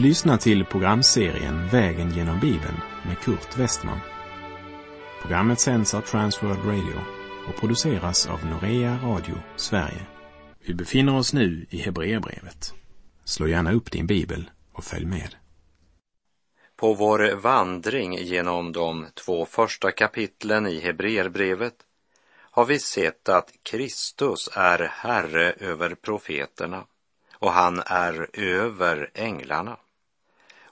Du lyssnar till programserien Vägen genom Bibeln med Kurt Westman. Programmet sänds av Transworld Radio och produceras av Norea Radio Sverige. Vi befinner oss nu i Hebreerbrevet. Slå gärna upp din bibel och följ med. På vår vandring genom de två första kapitlen i Hebreerbrevet har vi sett att Kristus är Herre över profeterna och han är över änglarna.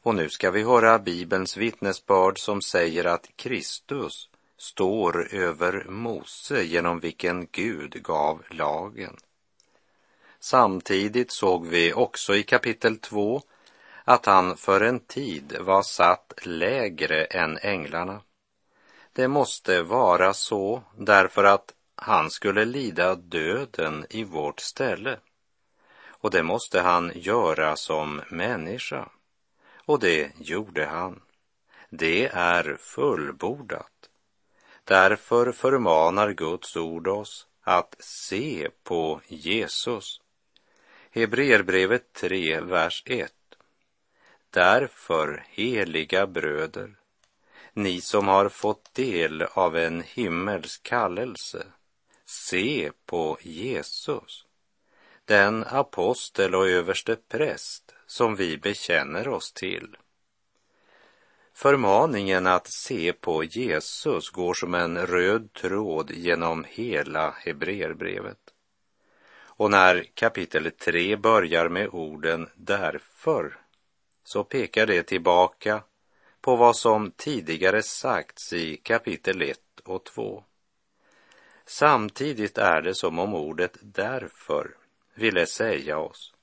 Och nu ska vi höra Bibelns vittnesbörd som säger att Kristus står över Mose genom vilken Gud gav lagen. Samtidigt såg vi också i kapitel 2 att han för en tid var satt lägre än änglarna. Det måste vara så därför att han skulle lida döden i vårt ställe. Och det måste han göra som människa. Och det gjorde han. Det är fullbordat. Därför förmanar Guds ord oss att se på Jesus. Hebreerbrevet 3, vers 1. Därför, heliga bröder, ni som har fått del av en himmelsk kallelse, se på Jesus, den apostel och överste präst som vi bekänner oss till. Förmaningen att se på Jesus går som en röd tråd genom hela Hebreerbrevet. Och när kapitel 3 börjar med orden därför så pekar det tillbaka på vad som tidigare sagts i kapitel 1 och 2. Samtidigt är det som om ordet därför ville säga oss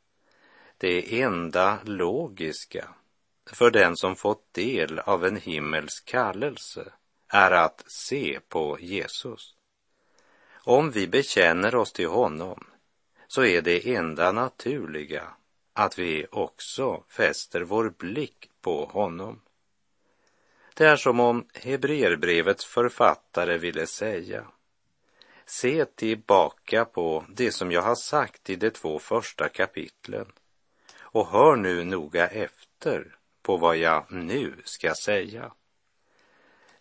det enda logiska för den som fått del av en himmelsk kallelse är att se på Jesus. Om vi bekänner oss till honom så är det enda naturliga att vi också fäster vår blick på honom. Det är som om Hebreerbrevets författare ville säga Se tillbaka på det som jag har sagt i de två första kapitlen och hör nu noga efter på vad jag nu ska säga.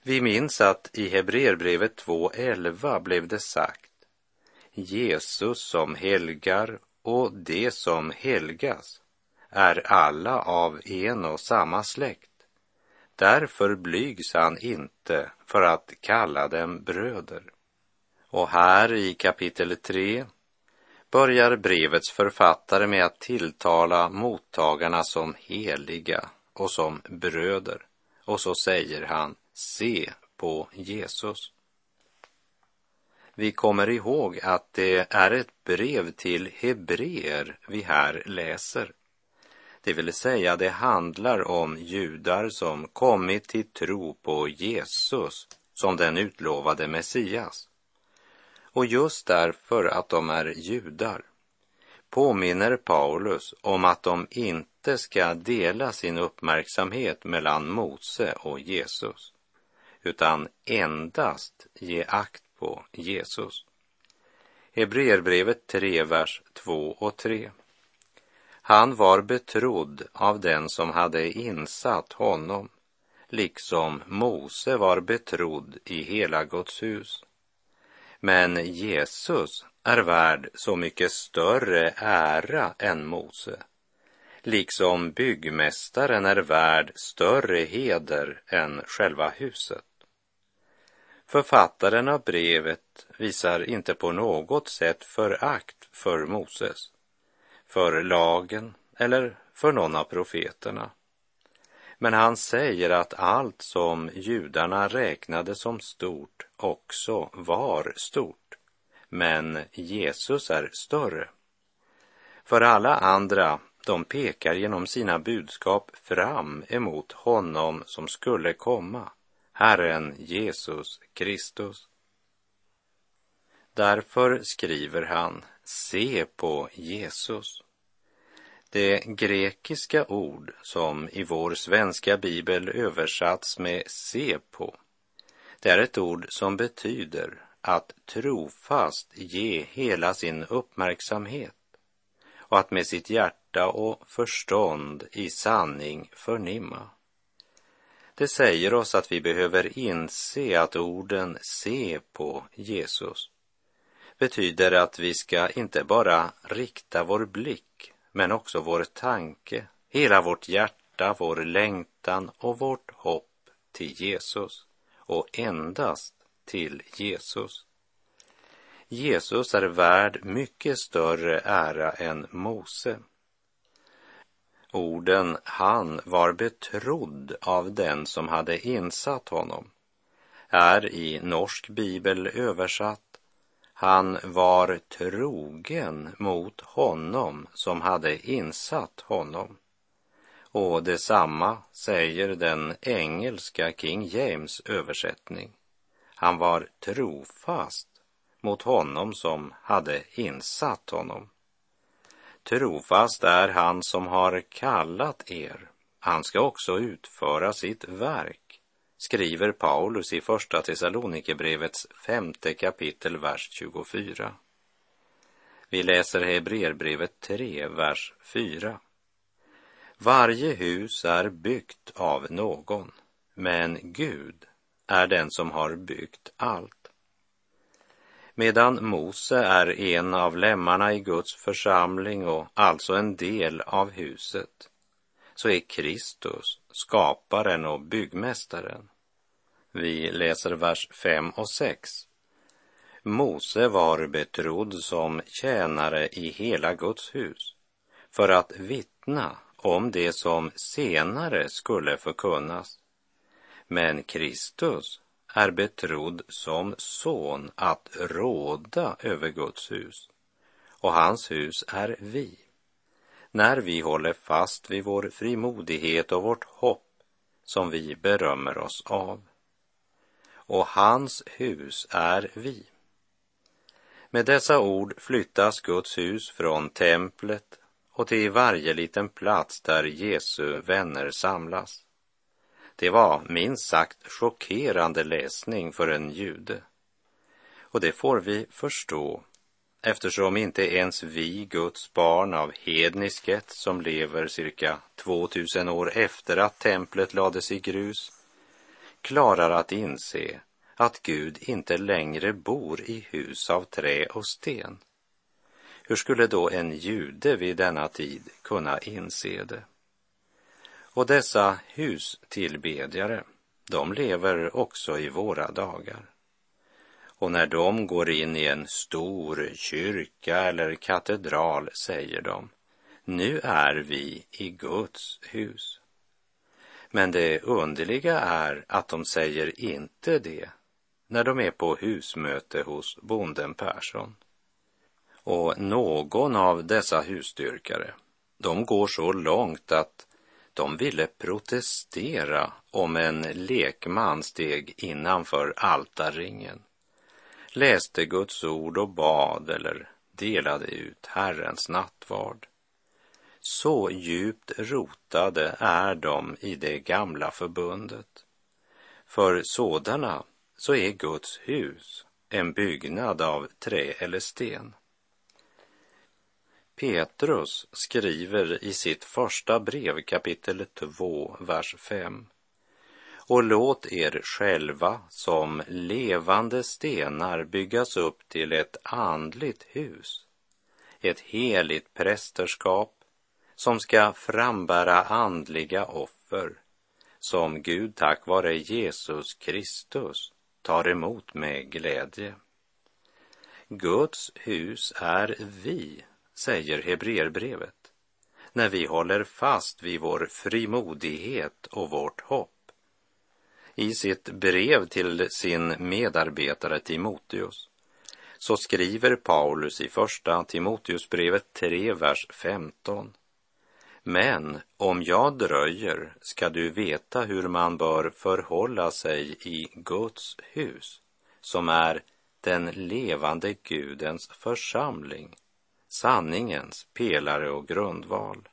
Vi minns att i Hebreerbrevet 2.11 blev det sagt Jesus som helgar och det som helgas är alla av en och samma släkt. Därför blygs han inte för att kalla dem bröder. Och här i kapitel 3 börjar brevets författare med att tilltala mottagarna som heliga och som bröder. Och så säger han, se på Jesus. Vi kommer ihåg att det är ett brev till hebreer vi här läser. Det vill säga, det handlar om judar som kommit till tro på Jesus som den utlovade Messias. Och just därför att de är judar påminner Paulus om att de inte ska dela sin uppmärksamhet mellan Mose och Jesus, utan endast ge akt på Jesus. Hebreerbrevet 3, vers 2 och 3. Han var betrodd av den som hade insatt honom, liksom Mose var betrodd i hela Guds hus. Men Jesus är värd så mycket större ära än Mose, liksom byggmästaren är värd större heder än själva huset. Författaren av brevet visar inte på något sätt förakt för Moses, för lagen eller för någon av profeterna. Men han säger att allt som judarna räknade som stort också var stort. Men Jesus är större. För alla andra, de pekar genom sina budskap fram emot honom som skulle komma, Herren Jesus Kristus. Därför skriver han, se på Jesus. Det grekiska ord som i vår svenska bibel översatts med se på, det är ett ord som betyder att trofast ge hela sin uppmärksamhet och att med sitt hjärta och förstånd i sanning förnimma. Det säger oss att vi behöver inse att orden se på Jesus betyder att vi ska inte bara rikta vår blick men också vår tanke, hela vårt hjärta, vår längtan och vårt hopp till Jesus och endast till Jesus. Jesus är värd mycket större ära än Mose. Orden han var betrodd av den som hade insatt honom är i norsk bibel översatt han var trogen mot honom som hade insatt honom. Och detsamma säger den engelska King James översättning. Han var trofast mot honom som hade insatt honom. Trofast är han som har kallat er. Han ska också utföra sitt verk, skriver Paulus i Första Thessalonikerbrevets femte kapitel, vers 24. Vi läser Hebreerbrevet 3, vers 4. Varje hus är byggt av någon, men Gud är den som har byggt allt. Medan Mose är en av lemmarna i Guds församling och alltså en del av huset, så är Kristus skaparen och byggmästaren. Vi läser vers 5 och 6. Mose var betrodd som tjänare i hela Guds hus för att vittna om det som senare skulle förkunnas. Men Kristus är betrodd som son att råda över Guds hus och hans hus är vi. När vi håller fast vid vår frimodighet och vårt hopp som vi berömmer oss av. Och hans hus är vi. Med dessa ord flyttas Guds hus från templet och till varje liten plats där Jesu vänner samlas. Det var minst sagt chockerande läsning för en jude. Och det får vi förstå eftersom inte ens vi, Guds barn av hednisket som lever cirka 2000 år efter att templet lades i grus, klarar att inse att Gud inte längre bor i hus av trä och sten. Hur skulle då en jude vid denna tid kunna inse det? Och dessa hustillbedjare, de lever också i våra dagar. Och när de går in i en stor kyrka eller katedral säger de, nu är vi i Guds hus. Men det underliga är att de säger inte det när de är på husmöte hos bonden Persson. Och någon av dessa husdyrkare, de går så långt att de ville protestera om en lekman steg innanför altarringen, läste Guds ord och bad eller delade ut Herrens nattvard. Så djupt rotade är de i det gamla förbundet. För sådana så är Guds hus en byggnad av trä eller sten. Petrus skriver i sitt första brev kapitel 2, vers 5. Och låt er själva som levande stenar byggas upp till ett andligt hus, ett heligt prästerskap som ska frambära andliga offer som Gud tack vare Jesus Kristus tar emot med glädje. Guds hus är vi, säger Hebreerbrevet, när vi håller fast vid vår frimodighet och vårt hopp. I sitt brev till sin medarbetare Timoteus så skriver Paulus i första Timoteusbrevet 3, vers 15. Men om jag dröjer ska du veta hur man bör förhålla sig i Guds hus, som är den levande Gudens församling, sanningens pelare och grundval.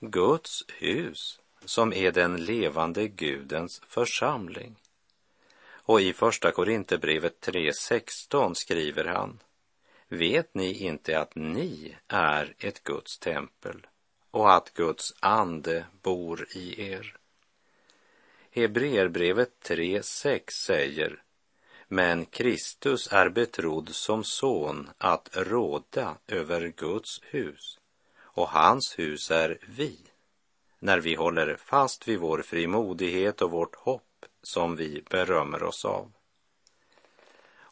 Guds hus, som är den levande Gudens församling. Och i Första Korinthierbrevet 3.16 skriver han Vet ni inte att ni är ett Guds tempel och att Guds ande bor i er? Hebreerbrevet 3.6 säger men Kristus är betrodd som son att råda över Guds hus och hans hus är vi när vi håller fast vid vår frimodighet och vårt hopp som vi berömmer oss av.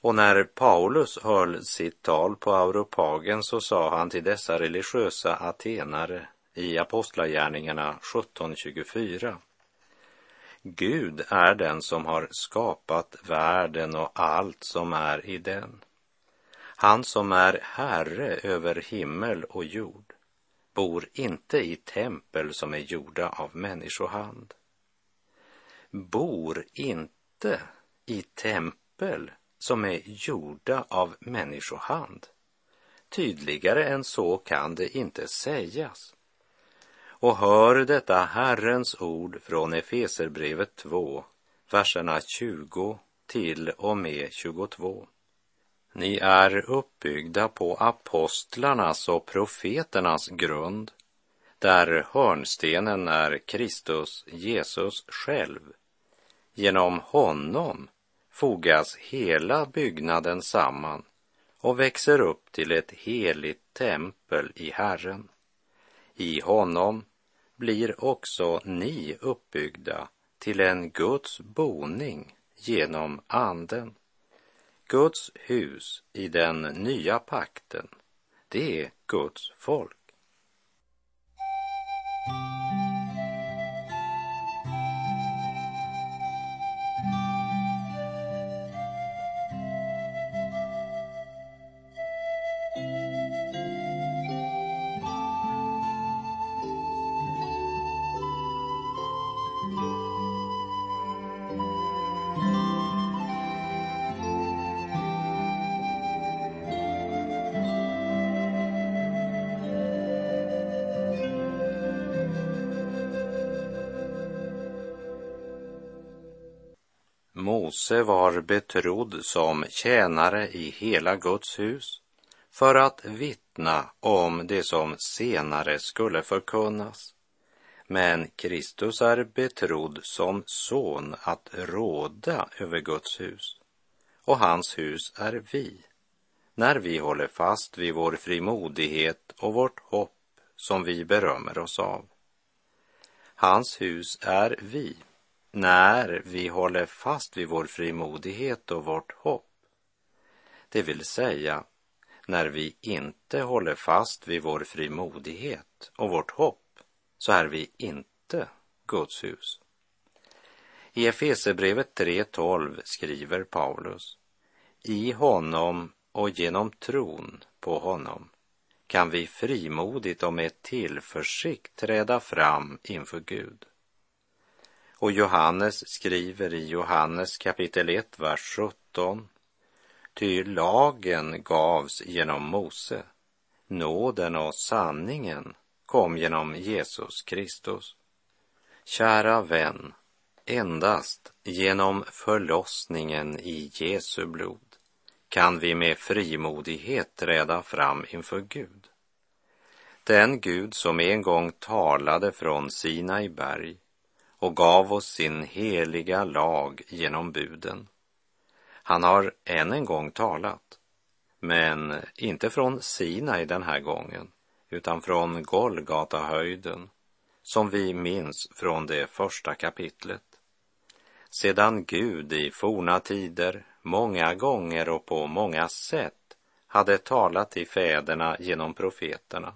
Och när Paulus höll sitt tal på auropagen så sa han till dessa religiösa atenare i Apostlagärningarna 17.24. Gud är den som har skapat världen och allt som är i den. Han som är Herre över himmel och jord bor inte i tempel som är gjorda av människohand. Bor inte i tempel som är gjorda av människohand. Tydligare än så kan det inte sägas. Och hör detta Herrens ord från Efeserbrevet 2, verserna 20 till och med 22. Ni är uppbyggda på apostlarnas och profeternas grund, där hörnstenen är Kristus Jesus själv. Genom honom fogas hela byggnaden samman och växer upp till ett heligt tempel i Herren. I honom blir också ni uppbyggda till en Guds boning genom Anden. Guds hus i den nya pakten, det är Guds folk. Mose var betrodd som tjänare i hela Guds hus för att vittna om det som senare skulle förkunnas. Men Kristus är betrodd som son att råda över Guds hus. Och hans hus är vi, när vi håller fast vid vår frimodighet och vårt hopp som vi berömmer oss av. Hans hus är vi, när vi håller fast vid vår frimodighet och vårt hopp. Det vill säga, när vi inte håller fast vid vår frimodighet och vårt hopp så är vi inte Guds hus. I Efesebrevet 3.12 skriver Paulus, i honom och genom tron på honom kan vi frimodigt och med tillförsikt träda fram inför Gud. Och Johannes skriver i Johannes kapitel 1, vers 17. Ty lagen gavs genom Mose, nåden och sanningen kom genom Jesus Kristus. Kära vän, endast genom förlossningen i Jesu blod kan vi med frimodighet träda fram inför Gud. Den Gud som en gång talade från Sinai berg och gav oss sin heliga lag genom buden. Han har än en gång talat, men inte från Sinai den här gången, utan från Golgatahöjden, som vi minns från det första kapitlet. Sedan Gud i forna tider många gånger och på många sätt hade talat till fäderna genom profeterna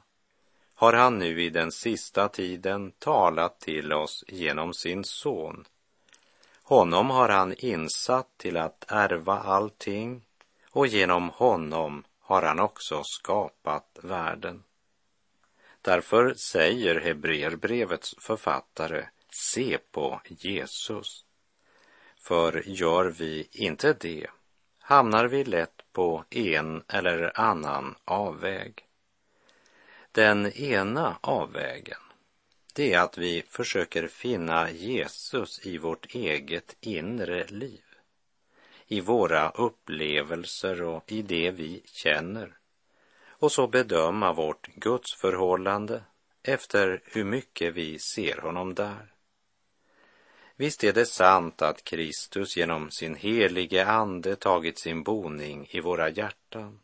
har han nu i den sista tiden talat till oss genom sin son. Honom har han insatt till att ärva allting och genom honom har han också skapat världen. Därför säger Hebreerbrevets författare, se på Jesus. För gör vi inte det hamnar vi lätt på en eller annan avväg. Den ena avvägen, det är att vi försöker finna Jesus i vårt eget inre liv, i våra upplevelser och i det vi känner och så bedöma vårt gudsförhållande efter hur mycket vi ser honom där. Visst är det sant att Kristus genom sin helige ande tagit sin boning i våra hjärtan.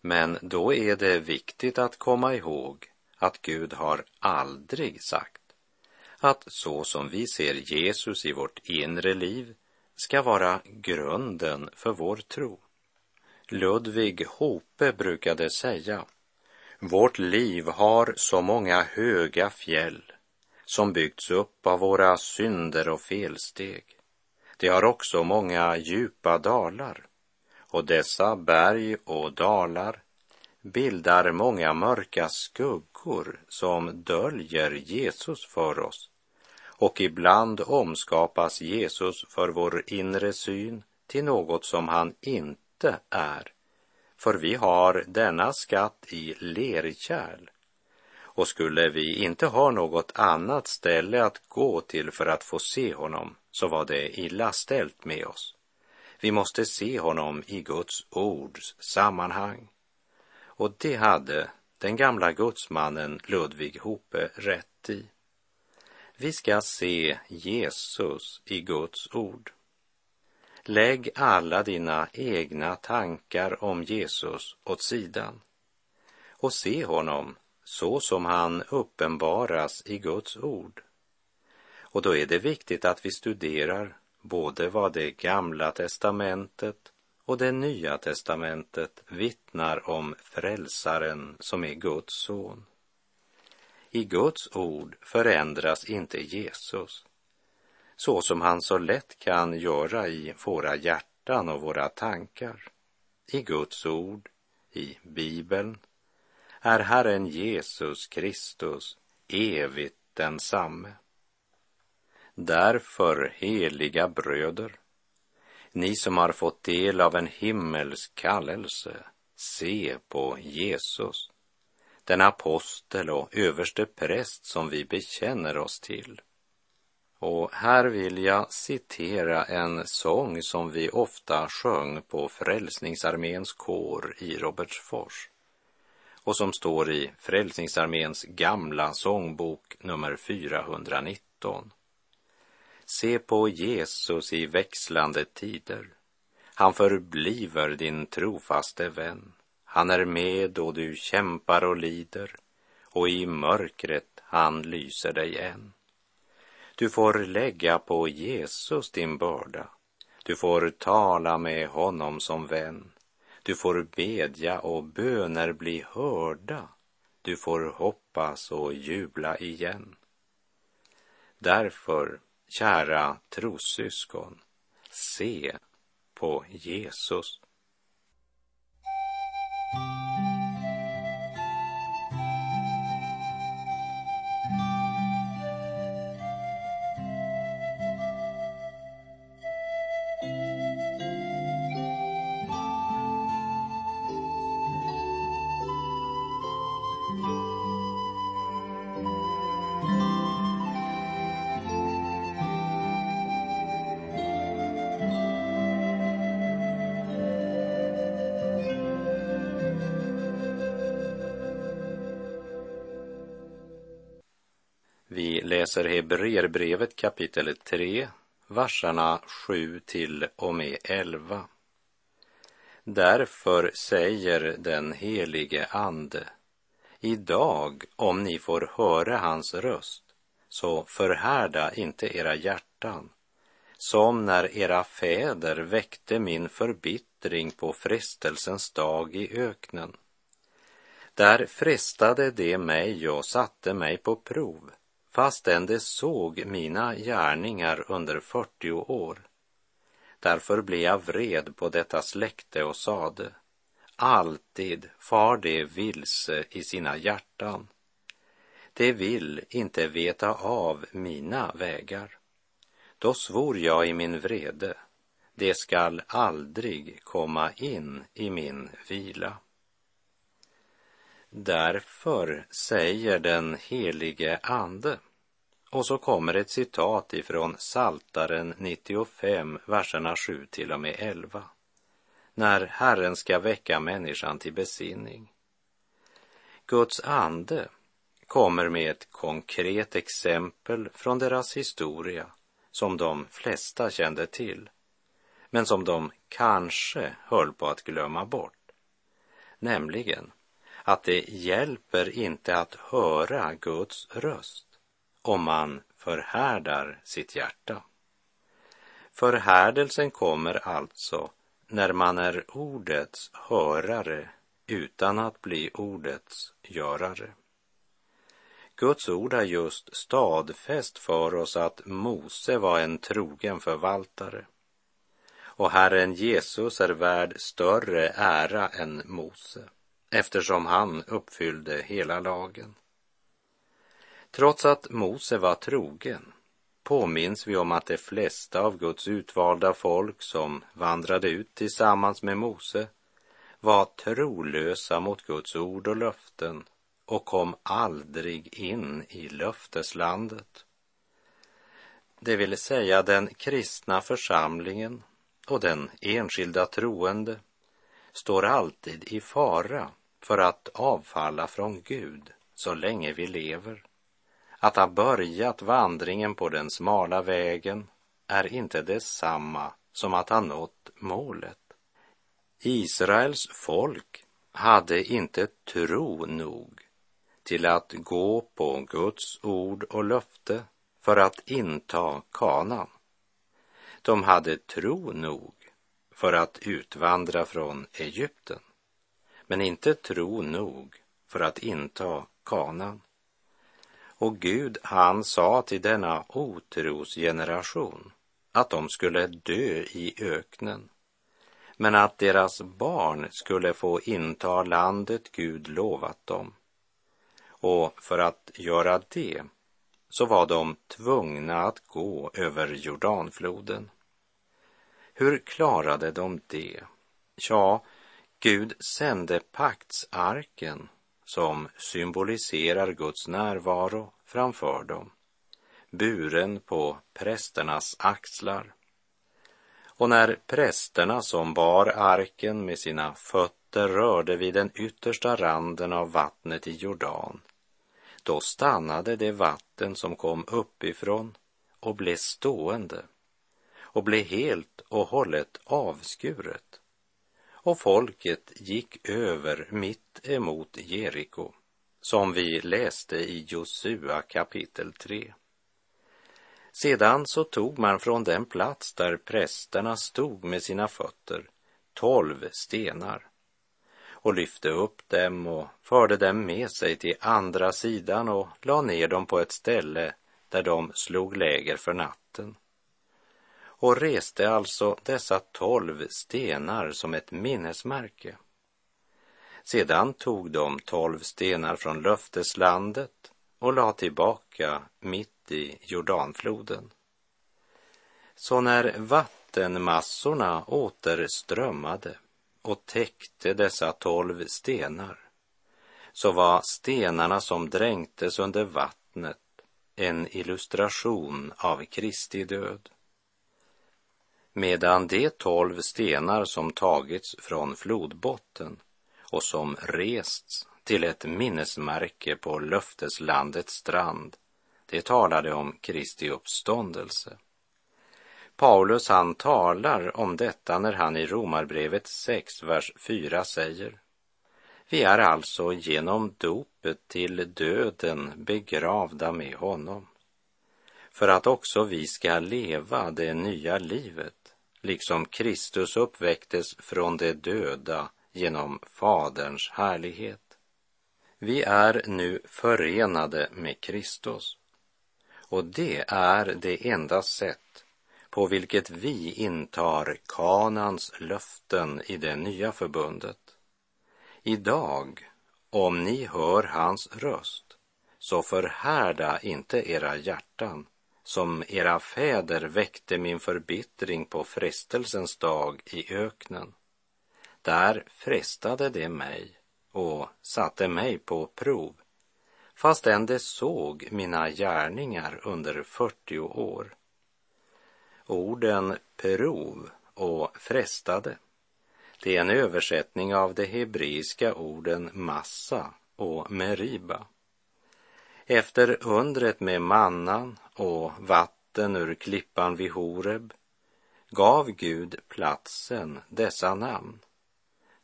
Men då är det viktigt att komma ihåg att Gud har aldrig sagt att så som vi ser Jesus i vårt inre liv ska vara grunden för vår tro. Ludvig Hope brukade säga vårt liv har så många höga fjäll som byggts upp av våra synder och felsteg. Det har också många djupa dalar och dessa berg och dalar bildar många mörka skuggor som döljer Jesus för oss och ibland omskapas Jesus för vår inre syn till något som han inte är. För vi har denna skatt i lerkärl. Och skulle vi inte ha något annat ställe att gå till för att få se honom så var det illa ställt med oss. Vi måste se honom i Guds ords sammanhang. Och det hade den gamla gudsmannen Ludvig Hope rätt i. Vi ska se Jesus i Guds ord. Lägg alla dina egna tankar om Jesus åt sidan och se honom så som han uppenbaras i Guds ord. Och då är det viktigt att vi studerar både vad det gamla testamentet och det nya testamentet vittnar om frälsaren som är Guds son. I Guds ord förändras inte Jesus så som han så lätt kan göra i våra hjärtan och våra tankar. I Guds ord, i Bibeln, är Herren Jesus Kristus evigt densamme. Därför, heliga bröder, ni som har fått del av en himmelsk kallelse, se på Jesus, den apostel och överste präst som vi bekänner oss till. Och här vill jag citera en sång som vi ofta sjöng på Frälsningsarméns kår i Robertsfors och som står i Frälsningsarméns gamla sångbok nummer 419. Se på Jesus i växlande tider. Han förbliver din trofaste vän. Han är med då du kämpar och lider och i mörkret han lyser dig än. Du får lägga på Jesus din börda. Du får tala med honom som vän. Du får bedja och böner bli hörda. Du får hoppas och jubla igen. Därför, kära trossyskon, se på Jesus. Läser Hebreerbrevet kapitel 3, verserna 7 till och med 11. Därför säger den helige Ande, idag om ni får höra hans röst, så förhärda inte era hjärtan, som när era fäder väckte min förbittring på frestelsens dag i öknen. Där frestade de mig och satte mig på prov fastän de såg mina gärningar under 40 år. Därför blev jag vred på detta släkte och sade, alltid far de vilse i sina hjärtan. De vill inte veta av mina vägar. Då svor jag i min vrede, det skall aldrig komma in i min vila. Därför säger den helige Ande. Och så kommer ett citat ifrån Saltaren 95, verserna 7 till och med 11. När Herren ska väcka människan till besinning Guds ande kommer med ett konkret exempel från deras historia som de flesta kände till, men som de kanske höll på att glömma bort. Nämligen att det hjälper inte att höra Guds röst om man förhärdar sitt hjärta. Förhärdelsen kommer alltså när man är ordets hörare utan att bli ordets görare. Guds ord har just stadfäst för oss att Mose var en trogen förvaltare. Och Herren Jesus är värd större ära än Mose eftersom han uppfyllde hela lagen. Trots att Mose var trogen påminns vi om att de flesta av Guds utvalda folk som vandrade ut tillsammans med Mose var trolösa mot Guds ord och löften och kom aldrig in i löfteslandet. Det vill säga den kristna församlingen och den enskilda troende står alltid i fara för att avfalla från Gud så länge vi lever. Att ha börjat vandringen på den smala vägen är inte detsamma som att ha nått målet. Israels folk hade inte tro nog till att gå på Guds ord och löfte för att inta kanan. De hade tro nog för att utvandra från Egypten, men inte tro nog för att inta kanan. Och Gud, han sa till denna otrosgeneration att de skulle dö i öknen, men att deras barn skulle få inta landet Gud lovat dem. Och för att göra det så var de tvungna att gå över Jordanfloden. Hur klarade de det? Ja, Gud sände paktsarken som symboliserar Guds närvaro framför dem, buren på prästernas axlar. Och när prästerna som bar arken med sina fötter rörde vid den yttersta randen av vattnet i Jordan, då stannade det vatten som kom uppifrån och blev stående och blev helt och hållet avskuret. Och folket gick över mitt emot Jeriko, som vi läste i Josua kapitel 3. Sedan så tog man från den plats där prästerna stod med sina fötter tolv stenar och lyfte upp dem och förde dem med sig till andra sidan och la ner dem på ett ställe där de slog läger för natten och reste alltså dessa tolv stenar som ett minnesmärke. Sedan tog de tolv stenar från löfteslandet och la tillbaka mitt i Jordanfloden. Så när vattenmassorna återströmmade och täckte dessa tolv stenar så var stenarna som dränktes under vattnet en illustration av Kristi död. Medan de tolv stenar som tagits från flodbotten och som rests till ett minnesmärke på löfteslandets strand, det talade om Kristi uppståndelse. Paulus han talar om detta när han i Romarbrevet 6, vers 4 säger Vi är alltså genom dopet till döden begravda med honom för att också vi ska leva det nya livet, liksom Kristus uppväcktes från de döda genom Faderns härlighet. Vi är nu förenade med Kristus och det är det enda sätt på vilket vi intar kanans löften i det nya förbundet. Idag, om ni hör hans röst, så förhärda inte era hjärtan som era fäder väckte min förbittring på frestelsens dag i öknen. Där frestade de mig och satte mig på prov, fastän de såg mina gärningar under 40 år. Orden prov och frestade, det är en översättning av de hebreiska orden massa och Meriba. Efter undret med mannan och vatten ur klippan vid Horeb gav Gud platsen dessa namn.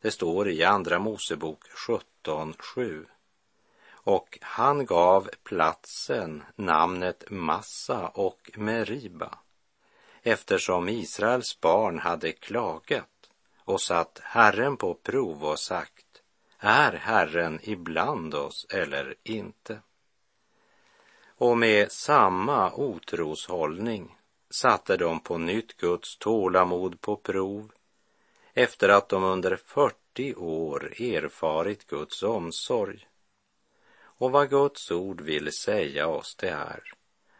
Det står i Andra Mosebok 17.7. Och han gav platsen namnet Massa och Meriba eftersom Israels barn hade klagat och satt Herren på prov och sagt är Herren ibland oss eller inte? Och med samma otroshållning satte de på nytt Guds tålamod på prov efter att de under 40 år erfarit Guds omsorg. Och vad Guds ord vill säga oss det är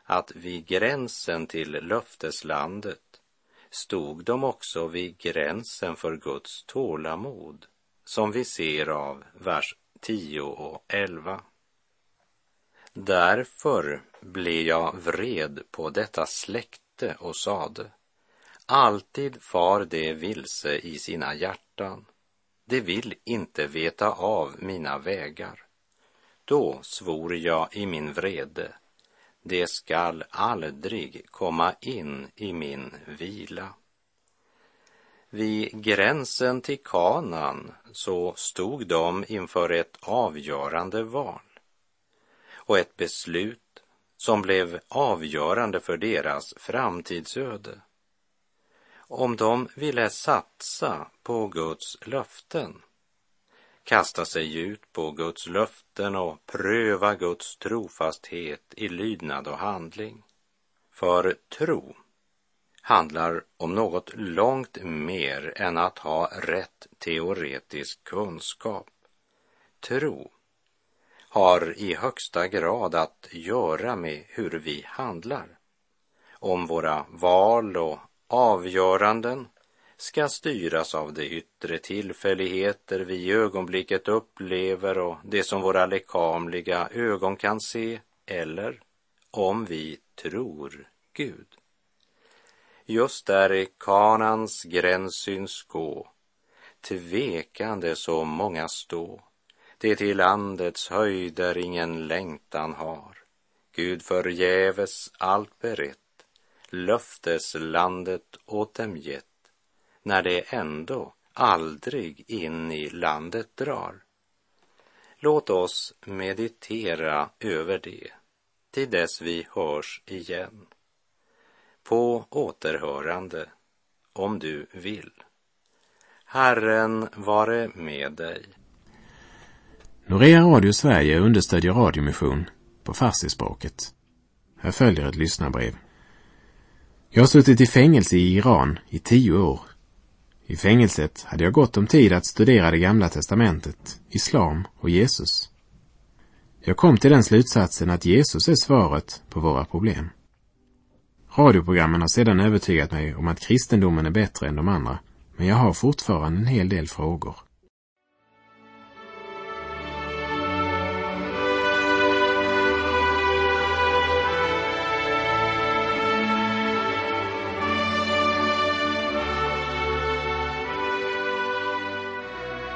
att vid gränsen till löfteslandet stod de också vid gränsen för Guds tålamod som vi ser av vers 10 och 11. Därför blev jag vred på detta släkte och sade Alltid far det vilse i sina hjärtan. De vill inte veta av mina vägar. Då svor jag i min vrede. Det skall aldrig komma in i min vila. Vid gränsen till Kanan så stod de inför ett avgörande val och ett beslut som blev avgörande för deras framtidsöde. Om de ville satsa på Guds löften, kasta sig ut på Guds löften och pröva Guds trofasthet i lydnad och handling. För tro handlar om något långt mer än att ha rätt teoretisk kunskap. Tro har i högsta grad att göra med hur vi handlar. Om våra val och avgöranden ska styras av de yttre tillfälligheter vi i ögonblicket upplever och det som våra lekamliga ögon kan se, eller om vi tror Gud. Just där i Kanans gräns syns gå, tvekande så många stå, det till landets höjder ingen längtan har. Gud förgäves allt berett, löfteslandet åt dem gett, när det ändå aldrig in i landet drar. Låt oss meditera över det till dess vi hörs igen. På återhörande, om du vill. Herren vare med dig. Norea Radio Sverige understödjer radiomission på farsispråket. Här följer ett lyssnarbrev. Jag har suttit i fängelse i Iran i tio år. I fängelset hade jag gott om tid att studera det gamla testamentet, islam och Jesus. Jag kom till den slutsatsen att Jesus är svaret på våra problem. Radioprogrammen har sedan övertygat mig om att kristendomen är bättre än de andra, men jag har fortfarande en hel del frågor.